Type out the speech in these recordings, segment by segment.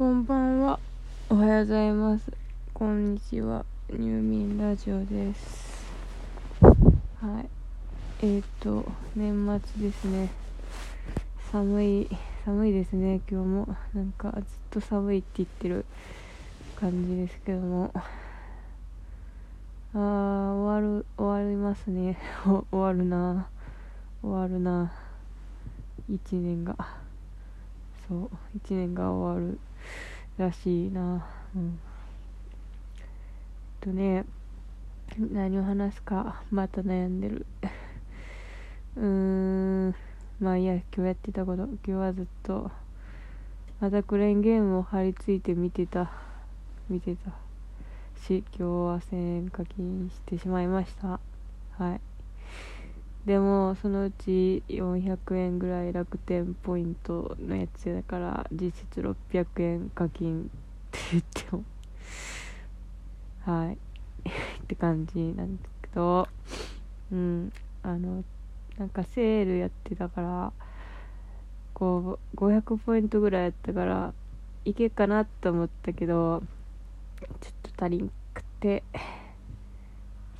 こんばんは。おはようございます。こんにちは。入眠ラジオです。はい。えー、っと、年末ですね。寒い、寒いですね、今日も。なんか、ずっと寒いって言ってる感じですけども。あー、終わる、終わりますね。終わるな。終わるな。一年が。そう、一年が終わるらしいな。うん。えっとね、何を話すか、また悩んでる。うーん、まあいいや、今日やってたこと、今日はずっと、またクレーンゲームを張り付いて見てた、見てたし、今日は1000課金してしまいました。はい。でもそのうち400円ぐらい楽天ポイントのやつだから実質600円課金って言っても。はい。って感じなんですけど。うん。あのなんかセールやってたからこう500ポイントぐらいやったからいけかなと思ったけどちょっと足りんくて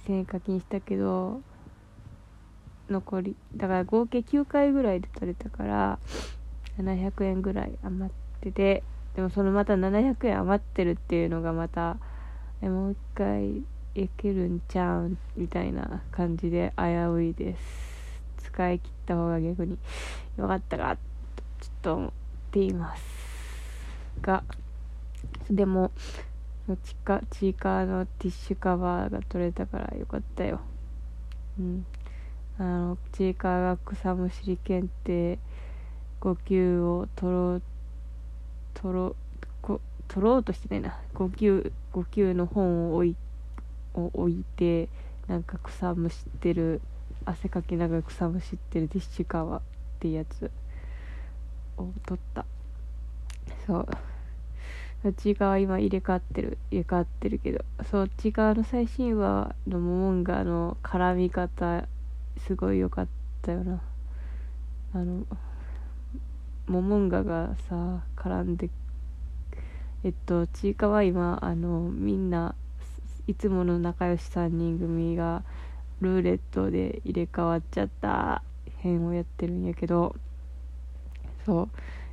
1000円課金したけど残りだから合計9回ぐらいで取れたから700円ぐらい余っててでもそのまた700円余ってるっていうのがまたえもう一回いけるんちゃうんみたいな感じで危ういです。使い切った方が逆に。よかったか。ちょっと思っていますが。でもチカチーカーのティッシュカバーが取れたからよかったよ。うん。あのチーカーが草むしり検定5級を取ろう取ろうこ取ろうとしてないな。5級5級の本を置いを置いてなんか草むしってる汗かきながら草むしってるティッシュカバーってやつを取った。そう。ちいかわ今入れ替わってる入れ替わってるけどそうちいかわの最新話のモモンガの絡み方すごい良かったよな。あのモモンガがさ絡んでえっとちいかわ今あのみんないつもの仲良し3人組がルーレットで入れ替わっちゃった編をやってるんやけどそう。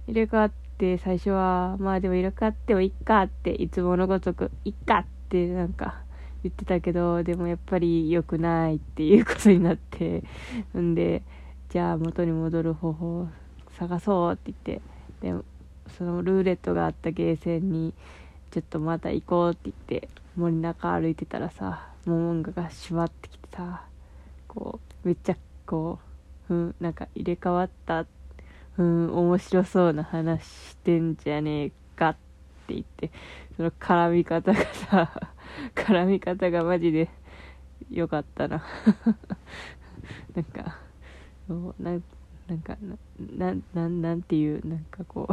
入れ替わって最初はまあでも入れ替わってもいっかっていつものごとくいっかってなんか言ってたけどでもやっぱり良くないっていうことになってんでじゃあ元に戻る方法を探そうって言ってでそのルーレットがあったゲーセンにちょっとまた行こうって言って森中歩いてたらさモモンガが閉まってきてさこうめっちゃこう、うん、なんか入れ替わったうん面白そうな話してんじゃねえかってって言ってその絡み方がさ 絡み方がマジで良かったな。なんかそうなんなんかなななんていうなんかこ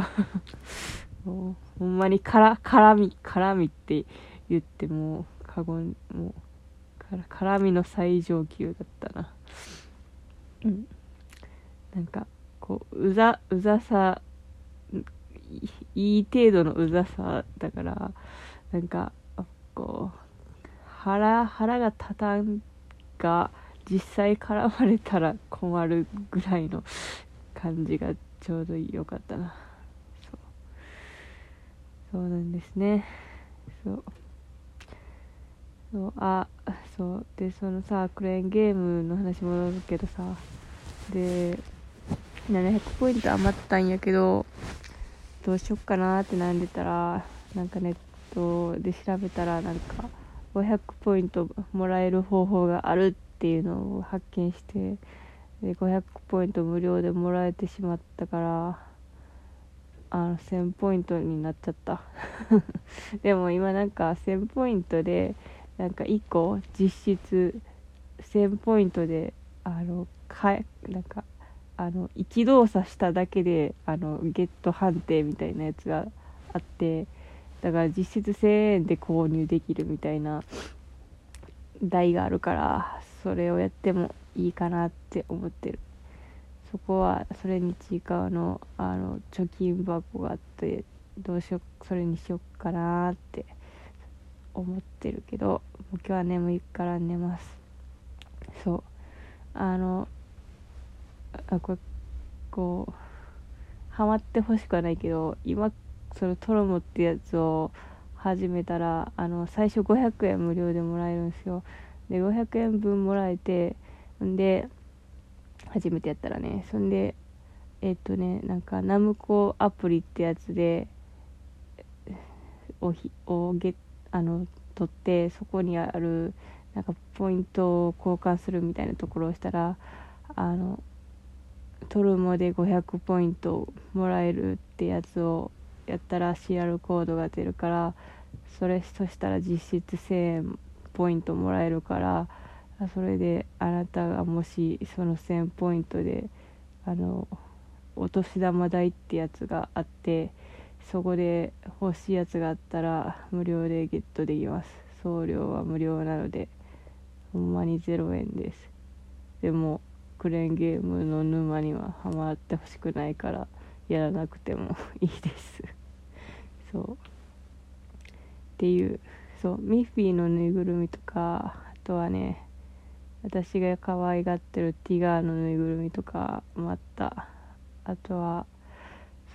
う もうほんまにから絡み絡みって言っても過言もうから絡みの最上級だったな。うん。なんかこううざうざさいい程度のうざさだからなんかこう腹腹が立たんが実際絡まれたら困るぐらいの感じがちょうど良かったな。そう。そうなんですね。そう。そうあそう。でそのさクレーンゲームの話戻るけどさ。で700ポイント余ったんやけどどうしよっかなって悩んでたらなんかネットで調べたらなんか500ポイントもらえる方法があるっていうのを発見してで500ポイント無料でもらえてしまったからあの1000ポイントになっちゃった。でも今なんか1000ポイントでなんか1個実質1000ポイントであのかなんかあの一動作しただけであのゲット判定みたいなやつがあってだから実質1000円で購入できるみたいな台があるからそれをやってもいいかなって思ってる。そこはそれにちいかわのあの貯金箱があってどうしようそれにしよっかなって思ってるけどもう今日は眠いから寝ます。そう。あのあここうハマってほしくはないけど今そのトロモってやつを始めたらあの最初500円無料でもらえるんですよ。で500円分もらえてんで初めてやったらね。そんでえっ、とねなんかナムコアプリってやつでおひおげあの取ってそこにあるなんかポイントを交換するみたいなところをしたらあのトルモで500ポイントもらえるってやつをやったら CR コードが出るからそれそしたら実質1000円ポイントもらえるからそれであなたがもしその1000ポイントであのお年玉代ってやつがあってそこで欲しいやつがあったら無料でゲットできます。送料は無料なのでほんまに0円です。でもクレーンゲームの沼にはハマってほしくないからやらなくてもいいです。そう。っていう。そう。ミッフィーのぬいぐるみとかあとはね私が可愛がってるティガーのぬいぐるみとかもあった。あとは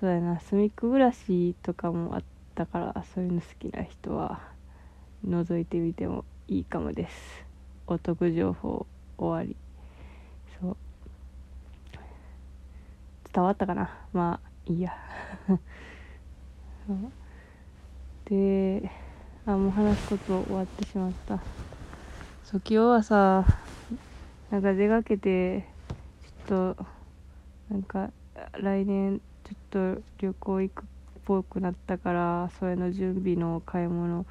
そうやな隅っこ暮らしとかもあったからそういうの好きな人は覗いてみてもいいかもです。お得情報終わりそう伝わったかな？まあいいや。であもう話すこと終わってしまった。そう今日はさなんか出かけてちょっとなんか来年ちょっと旅行行くっぽくなったからそれの準備の買い物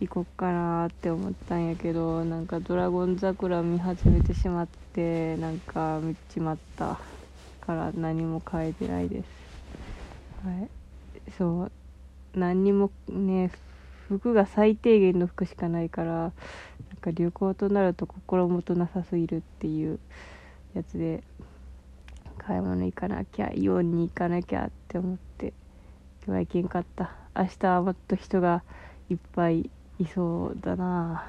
行こっかなって思ったんやけどなんか「ドラゴン桜」見始めてしまってなんか見ちまった。から何も変えてないです。はい。そう。何にもね服が最低限の服しかないからなんか旅行となると心もとなさすぎるっていうやつで買い物行かなきゃイオンに行かなきゃって思って今日は行けんかった。明日はもっと人がいっぱいいそうだな。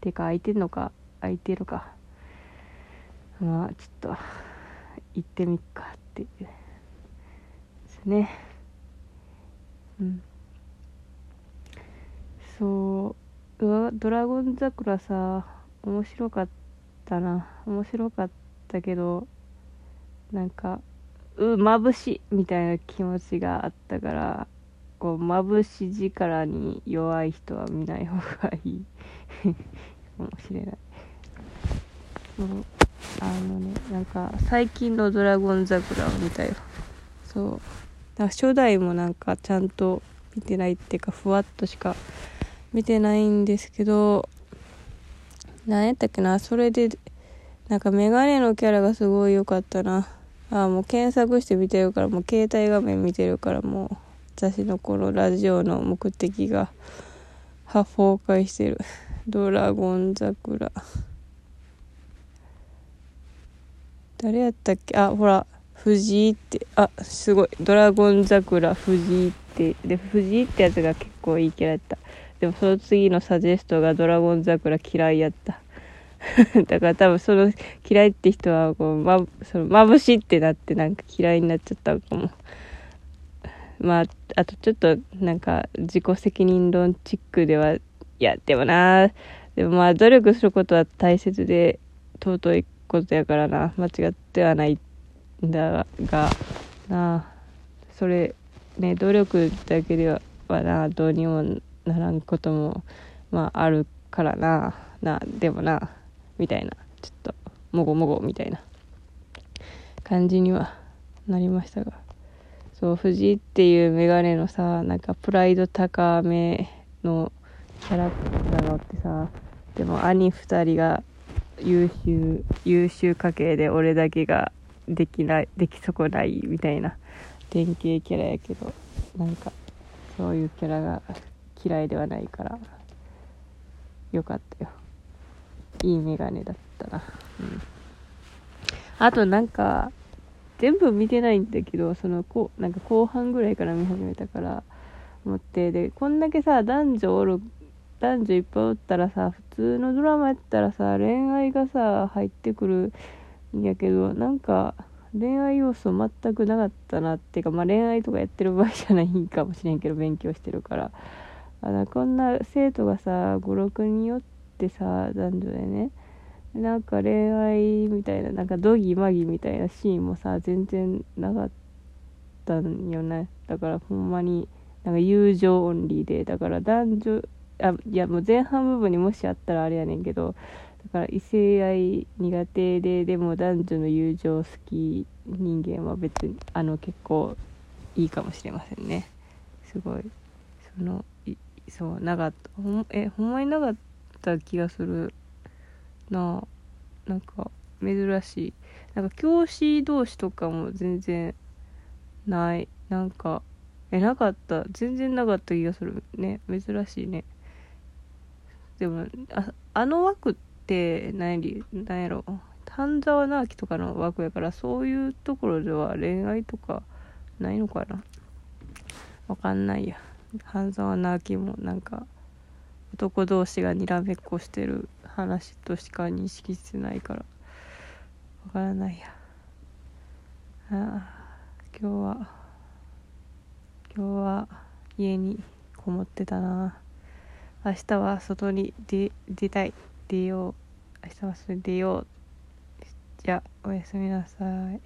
てか空いてんのか？空いてるか。まあちょっと行ってみっかっていうですね。うん。そうドラゴン桜さ面白かったな。面白かったけどなんかう眩しいみたいな気持ちがあったからこう眩し力に弱い人は見ない方がいい。かもしれない。そうあのねなんか最近の「ドラゴン桜」を見たよ。そう。だ初代もなんかちゃんと見てないっていうかふわっとしか見てないんですけど何やったっけな。それでなんかメガネのキャラがすごい良かったな。あもう検索して見てるからもう携帯画面見てるからもう私のこのラジオの目的が破崩壊してる。ドラゴン桜。誰やったっけ？あほら藤井ってあすごい。ドラゴン桜藤井って。で藤井ってやつが結構いいキャラやった。でもその次のサジェストがドラゴン桜嫌いやった。だから多分その嫌いって人はこう、ま、その眩しいってなってなんか嫌いになっちゃったかも。まあ、あとちょっとなんか自己責任論チックでは、いや、でもな、でもまあ努力することは大切で尊いことやからな、間違ってはないんだが、な。それ、ね、努力だけではな、どうにもならんことも、まああるからな、な、でもな、みたいな。ちょっともごもごみたいな。感じにはなりましたが。そう藤井っていうメガネのさなんかプライド高めのキャラクターのってさでも兄2人が優秀優秀家系で俺だけができないでき損ないみたいな典型キャラやけどなんかそういうキャラが嫌いではないからよかったよいいメガネだったな。うん。あとなんか、全部見てないんだけど、その、こ、なんか後半ぐらいから見始めたから、思ってでこんだけさ男女おる男女いっぱいおったらさ普通のドラマやったらさ恋愛がさ入ってくるんやけどなんか恋愛要素全くなかったなっていうかまあ恋愛とかやってる場合じゃないかもしれんけど勉強してるから。あらこんな生徒がさ56人よってさ男女でね。なんか恋愛みたいななんかドギマギみたいなシーンもさ全然なかったんよね。だからほんまになんか友情オンリーで。だから男女あいやもう前半部分にもしあったらあれやねんけどだから異性愛苦手ででも男女の友情好き人間は別にあの結構いいかもしれませんね。すごい。そのいそうなかったほんえほんまになかった気がするな。あなんか珍しい。なんか教師同士とかも全然ない。なんかえなかった。全然なかった気がするね。珍しいね。でもああの枠って何？何やろ？半沢直樹とかの枠やからそういうところでは恋愛とかないのかな？わかんないや。半沢直樹もなんか男同士がにらめっこしてる話としか認識してないから。わからないや。ああ今日は今日は家にこもってたな。明日は外に出出たい。出よう。明日は外に出よう。じゃあおやすみなさい。